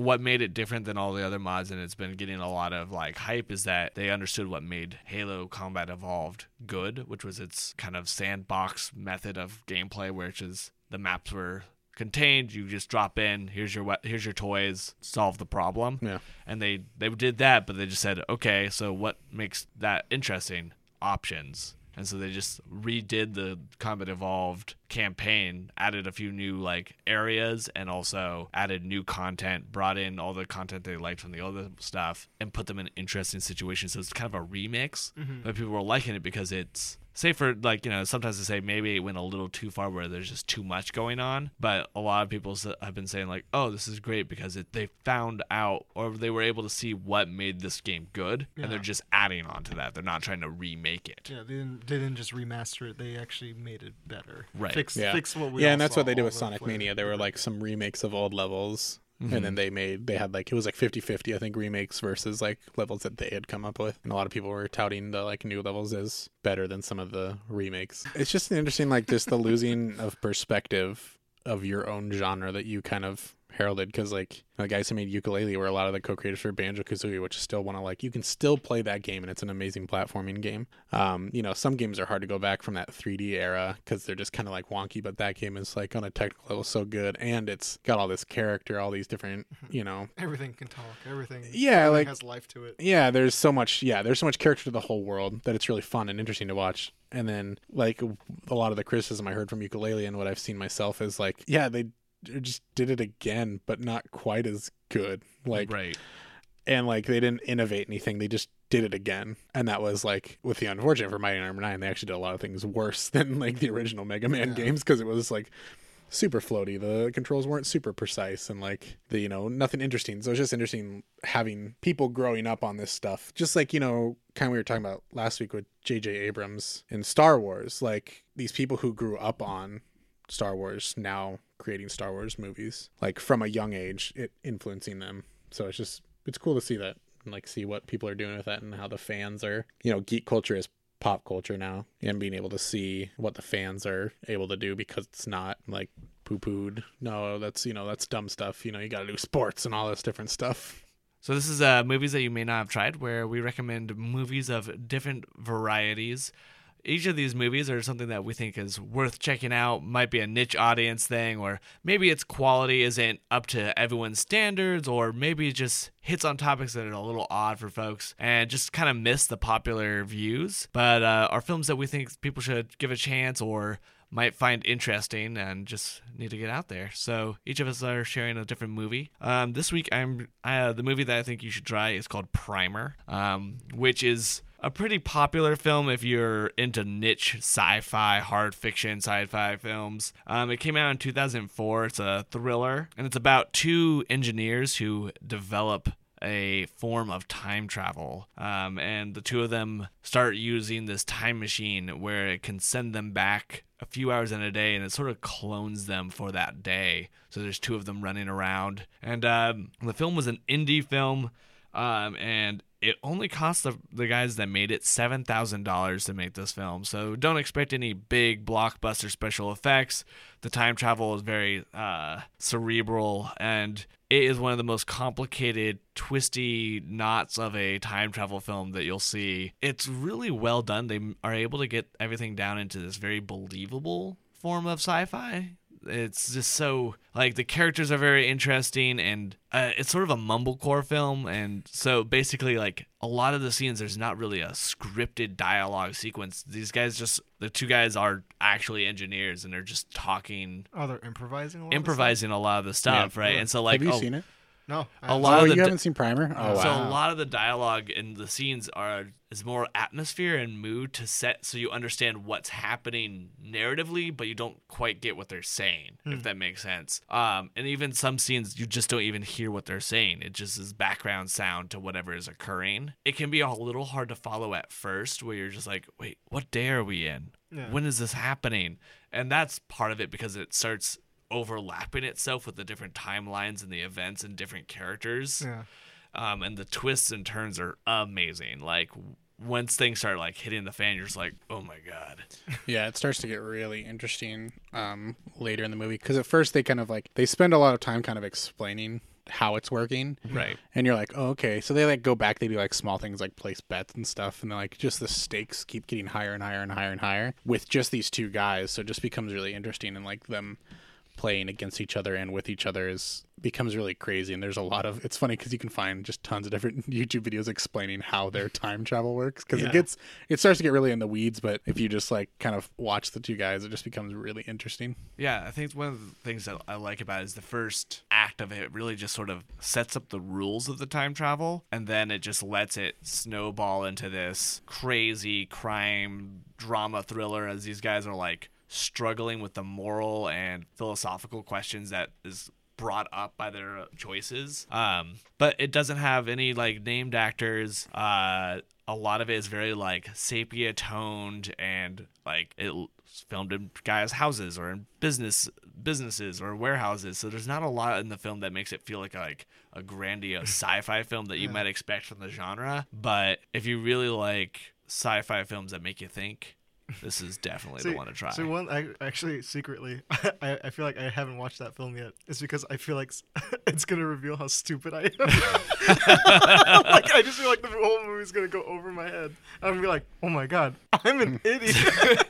what made it different than all the other mods and it's been getting a lot of like hype is that they understood what made Halo Combat Evolved good, which was its kind of sandbox method of gameplay which is the maps were contained, you just drop in, here's your here's your toys, solve the problem. Yeah. And they they did that, but they just said, "Okay, so what makes that interesting? Options." And so they just redid the Combat Evolved campaign, added a few new like areas, and also added new content, brought in all the content they liked from the other stuff, and put them in interesting situations. So it's kind of a remix, mm-hmm. but people were liking it because it's say for like you know sometimes they say maybe it went a little too far where there's just too much going on but a lot of people have been saying like oh this is great because it, they found out or they were able to see what made this game good and they're just adding on to that they're not trying to remake it Yeah, they didn't, they didn't just remaster it. They actually made it better. Right. Fix, Yeah. fix what we yeah, and that's what they did with Sonic. Mania. There were like some remakes of old levels, and Mm-hmm. then they made they had like it was like 50-50, I think, remakes versus like levels that they had come up with. And a lot of people were touting the like new levels as better than some of the remakes. It's just interesting, like just the losing of perspective of your own genre that you kind of heralded because like the guys who made Yooka-Laylee were a lot of the co-creators for banjo kazooie which is still one of like you can still play that game and it's an amazing platforming game um you know some games are hard to go back from that 3d era because they're just kind of like wonky but that game is like on a technical level so good and it's got all this character all these different you know Everything can talk. Everything. Yeah, everything like- has life to it. yeah there's so much yeah there's so much character to the whole world that it's really fun and interesting to watch and then like a lot of the criticism i heard from Yooka-Laylee and what i've seen myself is like yeah they just did it again but not quite as good like right. and like they didn't innovate anything they just did it again and that was like with the unfortunate for mighty number nine they actually did a lot of things worse than like the original mega man Yeah. games because it was like super floaty the controls weren't super precise and like the you know nothing interesting so it's just interesting having people growing up on this stuff just like you know kind of we were talking about last week with jj abrams in star wars like these people who grew up on star wars now creating star wars movies like from a young age it influencing them. So it's just it's cool to see that and like see what people are doing with that and how the fans are you know geek culture is pop culture now and being able to see what the fans are able to do because it's not like poo pooed no that's you know that's dumb stuff. You know you got to do sports and all this different stuff. So this is uh, movies that you may not have tried, where we recommend movies of different varieties. Each of these movies are something that we think is worth checking out. Might be a niche audience thing, or maybe its quality isn't up to everyone's standards, or maybe it just hits on topics that are a little odd for folks and just kind of miss the popular views. But uh, are films that we think people should give a chance or might find interesting and just need to get out there. So each of us are sharing a different movie. Um, this week, I'm uh, the movie that I think you should try is called Primer, um, which is a pretty popular film if you're into niche sci-fi, hard fiction sci-fi films. Um, it came out in 2004. It's a thriller, and it's about two engineers who develop a form of time travel. Um, and the two of them start using this time machine where it can send them back a few hours in a day and it sort of clones them for that day. So there's two of them running around. And um, the film was an indie film. Um, and it only cost the, the guys that made it $7,000 to make this film. So don't expect any big blockbuster special effects. The time travel is very uh, cerebral and it is one of the most complicated, twisty knots of a time travel film that you'll see. It's really well done. They are able to get everything down into this very believable form of sci fi. It's just so like the characters are very interesting and uh, it's sort of a mumblecore film and so basically like a lot of the scenes there's not really a scripted dialogue sequence these guys just the two guys are actually engineers and they're just talking Oh, they're improvising. A lot of improvising a lot of the stuff right Yeah. and so like have you oh, seen it stuff? No. I a lot oh of the you haven't seen primer oh so wow a lot of the dialogue and the scenes are is more atmosphere and mood to set so you understand what's happening narratively, but you don't quite get what they're saying, if that makes sense. Um, and even some scenes you just don't even hear what they're saying. It just is background sound to whatever is occurring. It can be a little hard to follow at first, where you're just like, wait, what day are we in? Yeah. When is this happening? And that's part of it because it starts overlapping itself with the different timelines and the events and different characters Yeah. um, and the twists and turns are amazing. Like once things start like hitting the fan, you're just like, oh my god. Yeah, it starts to get really interesting um, later in the movie because at first they kind of like they spend a lot of time kind of explaining how it's working, Right. and you're like, oh, okay. So they like go back, they do like small things like place bets and stuff, and then like just the stakes keep getting higher and higher and higher and higher with just these two guys. So it just becomes really interesting, and like them playing against each other and with each other is becomes really crazy. And there's a lot of it's funny because you can find just tons of different youtube videos explaining how their time travel works. Because Yeah. it gets it starts to get really in the weeds but if you just like kind of watch the two guys it just becomes really interesting. Yeah, I think one of the things that I like about it is the first act of it really just sort of sets up the rules of the time travel, and then it just lets it snowball into this crazy crime drama thriller as these guys are like struggling with the moral and philosophical questions that is brought up by their choices. Um, but it doesn't have any like named actors. Uh, a lot of it is very like sepia toned and like it filmed in guys' houses or in business businesses or warehouses. So there's not a lot in the film that makes it feel like a, like a grandiose sci-fi film that you might expect from the genre. But if you really like sci-fi films that make you think, this is definitely See, the one to try. So one, I actually secretly, I, I feel like I haven't watched that film yet. It's because I feel like it's gonna reveal how stupid I am. like I just feel like the whole movie's gonna go over my head. I'm gonna be like, oh my god, I'm an idiot.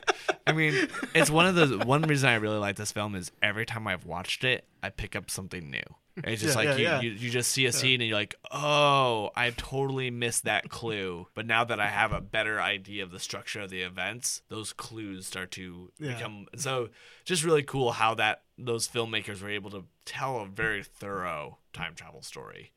I mean, it's one of the one reason I really like this film is every time I've watched it, I pick up something new. It's just Yeah, like yeah, you. You, you just see a scene and you're like, oh, I totally missed that clue. But now that I have a better idea of the structure of the events, those clues start to become so just really cool how that those filmmakers were able to tell a very thorough time travel story.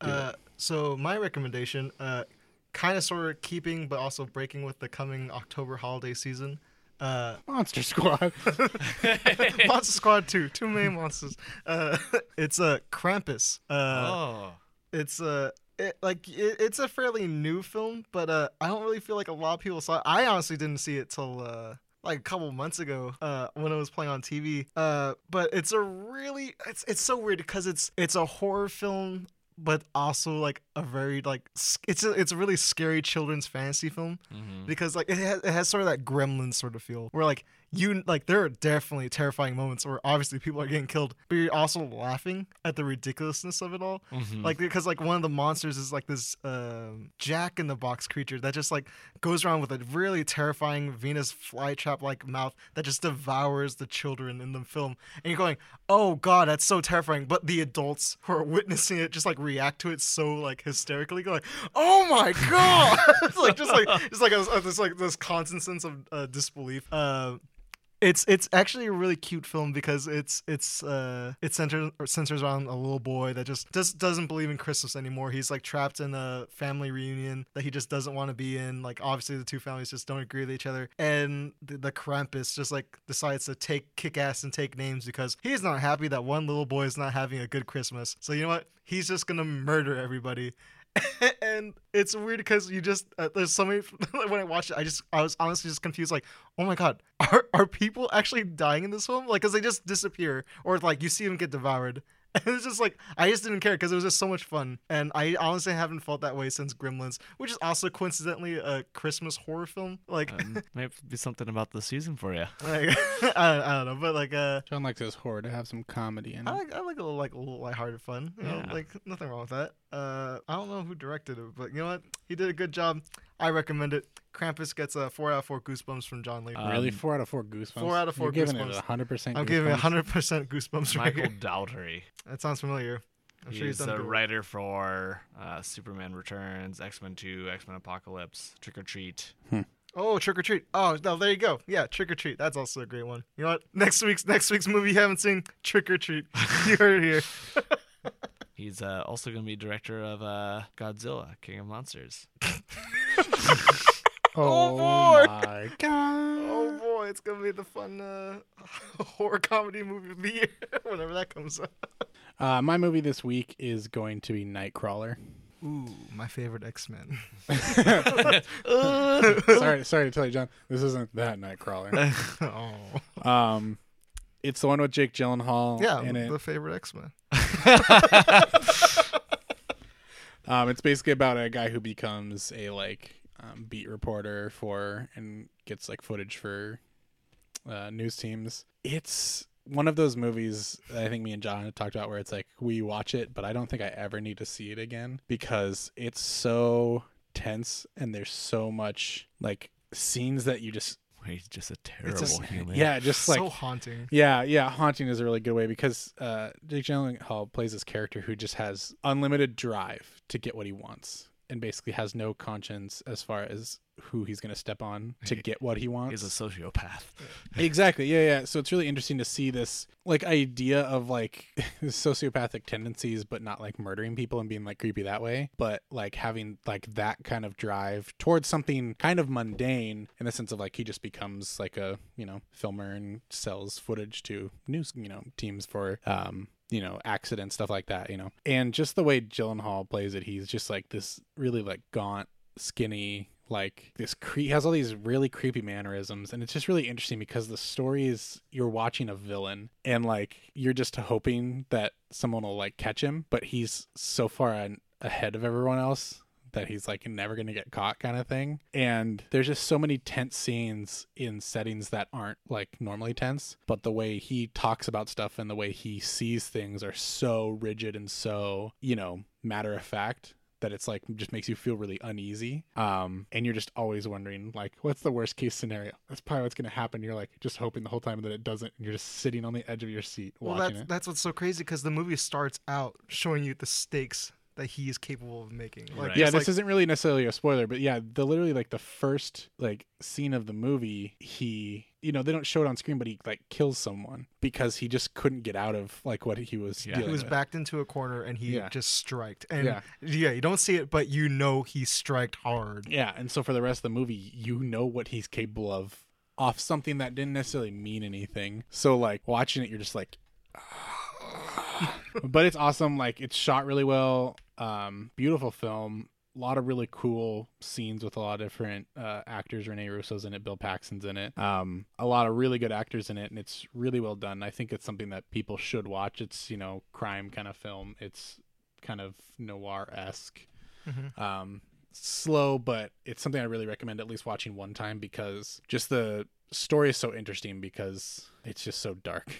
uh, so my recommendation, uh, kind of sort of keeping but also breaking with the coming October holiday season. Uh, Monster Squad. Monster Squad 2, two main monsters. Uh, it's a uh, Krampus. Uh, oh. it's uh it, like it, it's a fairly new film, but uh, I don't really feel like a lot of people saw it. I honestly didn't see it till uh, like a couple months ago uh, when it was playing on TV. Uh, but it's a really it's it's so weird because it's it's a horror film. But also like a very like it's a it's a really scary children's fantasy film Mhm. because like it has, it has sort of that gremlin sort of feel where like you like there are definitely terrifying moments where obviously people are getting killed but you're also laughing at the ridiculousness of it all. Mhm. like because like one of the monsters is like this um jack in the box creature that just like goes around with a really terrifying venus flytrap like mouth that just devours the children in the film. And you're going oh god that's so terrifying. But the adults who are witnessing it just like react to it so like hysterically going oh my god. It's like just like just like a, this like this constant sense of uh, disbelief. Uh it's it's actually a really cute film because it's it's uh it centers centers around a little boy that just just doesn't believe in Christmas anymore. He's like trapped in a family reunion that he just doesn't want to be in. Like obviously the two families just don't agree with each other, and the, the Krampus just like decides to take kick ass and take names because he's not happy that one little boy is not having a good Christmas. So you know what? He's just gonna murder everybody. and it's weird because you just uh, there's so many when I watched it I just I was honestly just confused like oh my god are are people actually dying in this film like because they just disappear or like you see them get devoured and it's just like I just didn't care because it was just so much fun and I honestly haven't felt that way since Gremlins which is also coincidentally a Christmas horror film like, Um, might be something about the season for you. like I, don't, I don't know but like uh John likes his horror to have some comedy in it. I like I like a little like a little lighthearted fun. You know, Yeah. like nothing wrong with that. Uh, I don't know who directed it, but you know what? He did a good job. I recommend it. Krampus gets a four out of four goosebumps from John Lee. Uh, really, Um, four out of four goosebumps. four out of four You're giving Goosebumps. it hundred percent. I'm giving it hundred percent goosebumps Michael here. Dougherty. That sounds familiar. I'm sure he's He's done a good writer for uh, Superman Returns, X Men 2, X Men Apocalypse, Trick or Treat. Oh, Trick or Treat. Oh, no, there you go. Yeah, Trick or Treat. That's also a great one. You know what? Next week's next week's movie you haven't seen, Trick or Treat. you heard it here. He's uh, also going to be director of uh, Godzilla, King of Monsters. Oh, boy. my god! Oh boy, it's gonna be the fun uh, horror comedy movie of the year whenever that comes out. Uh, my movie this week is going to be Nightcrawler. Ooh, my favorite X Men. sorry, sorry to tell you, John. This isn't that Nightcrawler. oh, Um, it's the one with Jake Gyllenhaal. yeah, in it. the favorite X Men. Um, it's basically about a guy who becomes a like um, beat reporter for and gets like footage for uh, news teams. It's one of those movies that I think me and John have talked about where it's like we watch it, but I don't think I ever need to see it again because it's so tense and there's so much like scenes that you just He's just a terrible just- human. yeah just like so haunting. yeah, yeah, haunting is a really good way because uh, Jake Gyllenhaal plays this character who just has unlimited drive to get what he wants, and basically has no conscience as far as who he's going to step on to get what he wants. He's a sociopath. exactly, yeah, yeah. So it's really interesting to see this like idea of like sociopathic tendencies, but not like murdering people and being like creepy that way, but like having like that kind of drive towards something kind of mundane in the sense of like he just becomes like a you know filmer and sells footage to news you know teams for um you know accidents stuff like that you know. And just the way Gyllenhaal plays it he's just like this really like gaunt skinny like this cre- has all these really creepy mannerisms and it's just really interesting because the story is you're watching a villain and like you're just hoping that someone will like catch him but he's so far ahead of everyone else that he's like never going to get caught kind of thing. And there's just so many tense scenes in settings that aren't like normally tense, but the way he talks about stuff and the way he sees things are so rigid and so, you know, matter of fact that it's like just makes you feel really uneasy. Um and you're just always wondering like what's the worst case scenario? That's probably what's going to happen. You're like just hoping the whole time that it doesn't and you're just sitting on the edge of your seat Well, that's it. that's what's so crazy because the movie starts out showing you the stakes that he is capable of making. Like, Right. yeah this like, isn't really necessarily a spoiler but yeah the literally like the first like scene of the movie he you know they don't show it on screen but he like kills someone because he just couldn't get out of like what he was Yeah. he was with. backed into a corner and he Yeah. just striked. And Yeah. yeah. you don't see it, but you know he striked hard. yeah and so for the rest of the movie you know what he's capable of off something that didn't necessarily mean anything so like watching it you're just like ah. But it's awesome like it's shot really well um beautiful film a lot of really cool scenes with a lot of different uh, actors. Rene Russo's in it, Bill Paxton's in it. Um, a lot of really good actors in it, and it's really well done. I think it's something that people should watch. It's you know crime kind of film. It's kind of noir esque. Mhm. Um, slow, but it's something I really recommend at least watching one time because just the story is so interesting because it's just so dark.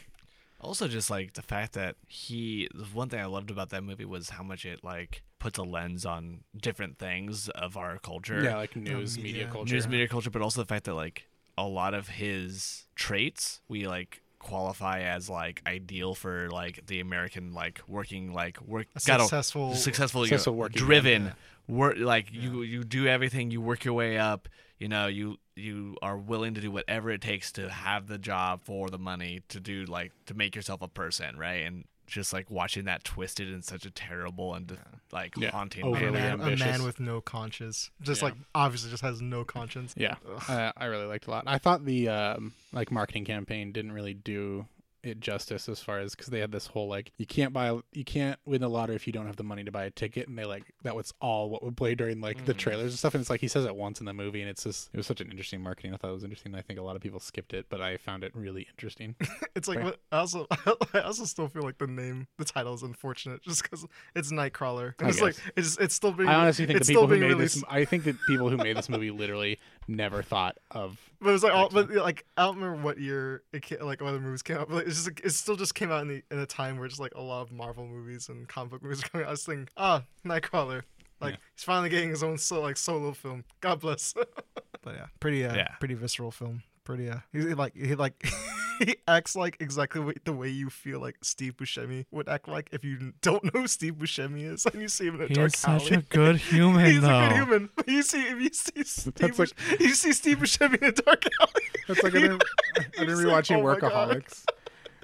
Also, just like the fact that he, the one thing I loved about that movie was how much it like puts a lens on different things of our culture. Yeah, like news, um, media, media. culture. news media culture, but also the fact that like a lot of his traits we like qualify as like ideal for like the American like working like work A gotta- successful Successful successful, successful working man, driven yeah. work like you you do everything you work your way up you know you you are willing to do whatever it takes to have the job for the money to do like to make yourself a person right and just like watching that twisted in such a terrible and like Yeah. haunting Overly a manner. man, a man with no conscience. Just Yeah. like obviously just has no conscience. Yeah, uh, I really liked a lot. I thought the um, like marketing campaign didn't really do it justice as far as because they had this whole like you can't buy you can't win the lottery if you don't have the money to buy a ticket and they like that was all what would play during like the mm. trailers and stuff and it's like he says it once in the movie and it's just it was such an interesting marketing I thought it was interesting I think a lot of people skipped it but I found it really interesting It's like Right. what- I also I also still feel like the name the title is unfortunate just because it's Nightcrawler. And I it's like it's it's still being I honestly think the people who made released. this I think that people who made this movie literally never thought of But it was like, all, but like I don't remember what year it came, like when the movies came out. But like, it's just like, it still just came out in the in a time where just like a lot of Marvel movies and comic book movies were coming out. I was thinking, ah, Nightcrawler, like Yeah. he's finally getting his own so, like solo film. God bless. but yeah, pretty uh, Yeah. pretty visceral film. Pretty uh, he, he, like he like he acts like exactly the way you feel like Steve Buscemi would act like if you don't know who Steve Buscemi is and you see him in a He dark is such a good human, He's though. a good human. But you see, if you see Steve, That's like- you see Steve Buscemi in a dark alley. That's like I've been, I've been He's like, rewatching "Oh. Workaholics.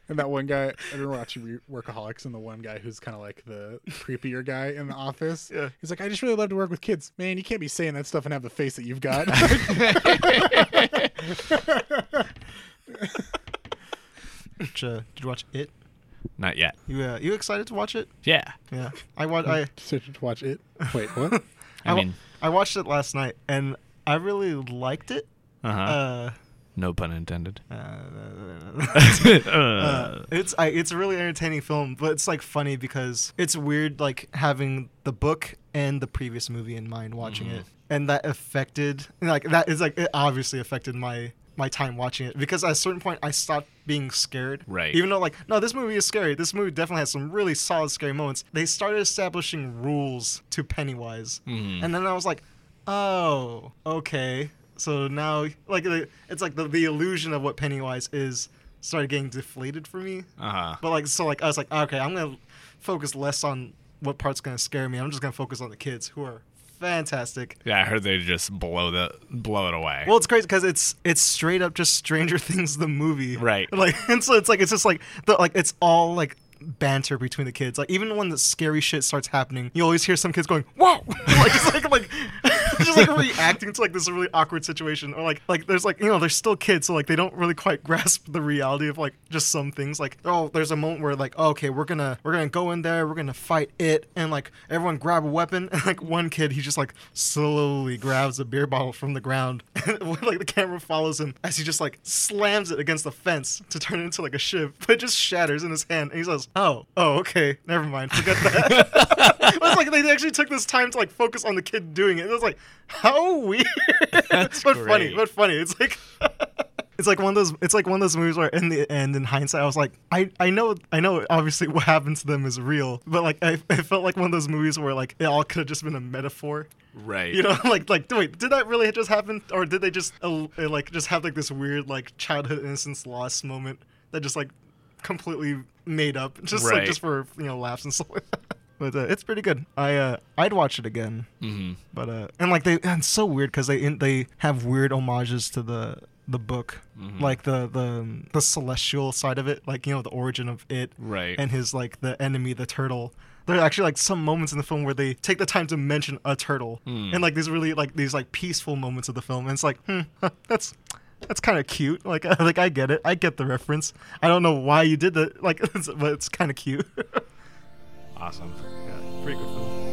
And that one guy, I've been watching Workaholics, and the one guy who's kind of like the creepier guy in the office. Yeah. He's like, I just really love to work with kids. Man, you can't be saying that stuff and have the face that you've got. Which, uh, did you watch it? Not yet. You uh, you excited to watch it? Yeah. Yeah, I watched. I to watch it. Wait, what? I I mean, I watched it last night, and I really liked it. uh-huh. Uh, no pun intended. uh, uh, it's I, it's a really entertaining film, but it's like funny because it's weird like having the book and the previous movie in mind watching it, and that affected like that is like it obviously affected my my time watching it because at a certain point I stopped being scared. Right. Even though like no, this movie is scary. This movie definitely has some really solid scary moments. They started establishing rules to Pennywise, Mhm. and then I was like, oh, okay. So now like it's like the the illusion of what Pennywise is started getting deflated for me. uh-huh. But like so like I was like okay, I'm gonna focus less on what part's gonna scare me. I'm just gonna focus on the kids who are fantastic. Yeah, I heard they just blow the blow it away. Well, it's crazy because it's it's straight up just Stranger Things the movie, Right. Like, and so it's like it's just like the like it's all like banter between the kids. Like even when the scary shit starts happening, you always hear some kids going "Whoa!" like it's like like just like reacting to like this really awkward situation, or like like there's like you know they're still kids, so like they don't really quite grasp the reality of like just some things. Like oh, there's a moment where like oh, okay, we're gonna we're gonna go in there, we're gonna fight it, and like everyone grab a weapon, and like one kid he just like slowly grabs a beer bottle from the ground and like the camera follows him as he just like slams it against the fence to turn it into like a ship, but it just shatters in his hand. And he says, "Oh, oh, okay, never mind, forget that." it was like they actually took this time to like focus on the kid doing it. It was like, how weird, That's but funny, but funny. It's like. It's like one of those. It's like one of those movies where, in the end, in hindsight, I was like, I, I know, I know. Obviously, what happened to them is real, but like, I, it felt like one of those movies where like it all could have just been a metaphor. Right. You know, like like wait, did that really just happen, or did they just uh, like just have like this weird like childhood innocence lost moment that just like completely made up, just like just for you know laughs and stuff. But uh, it's pretty good. I uh, I'd watch it again. hmm But uh, and like they and it's so weird because they in, they have weird homages to the the book, Mhm. like the the the celestial side of it, like you know the origin of it, Right. and his like the enemy, the turtle. There are actually like some moments in the film where they take the time to mention a turtle, Hmm. and like these really like these like peaceful moments of the film, and it's like, hmm, that's that's kind of cute. Like like I get it, I get the reference. I don't know why you did that, like, but it's kind of cute. awesome. yeah, pretty good film.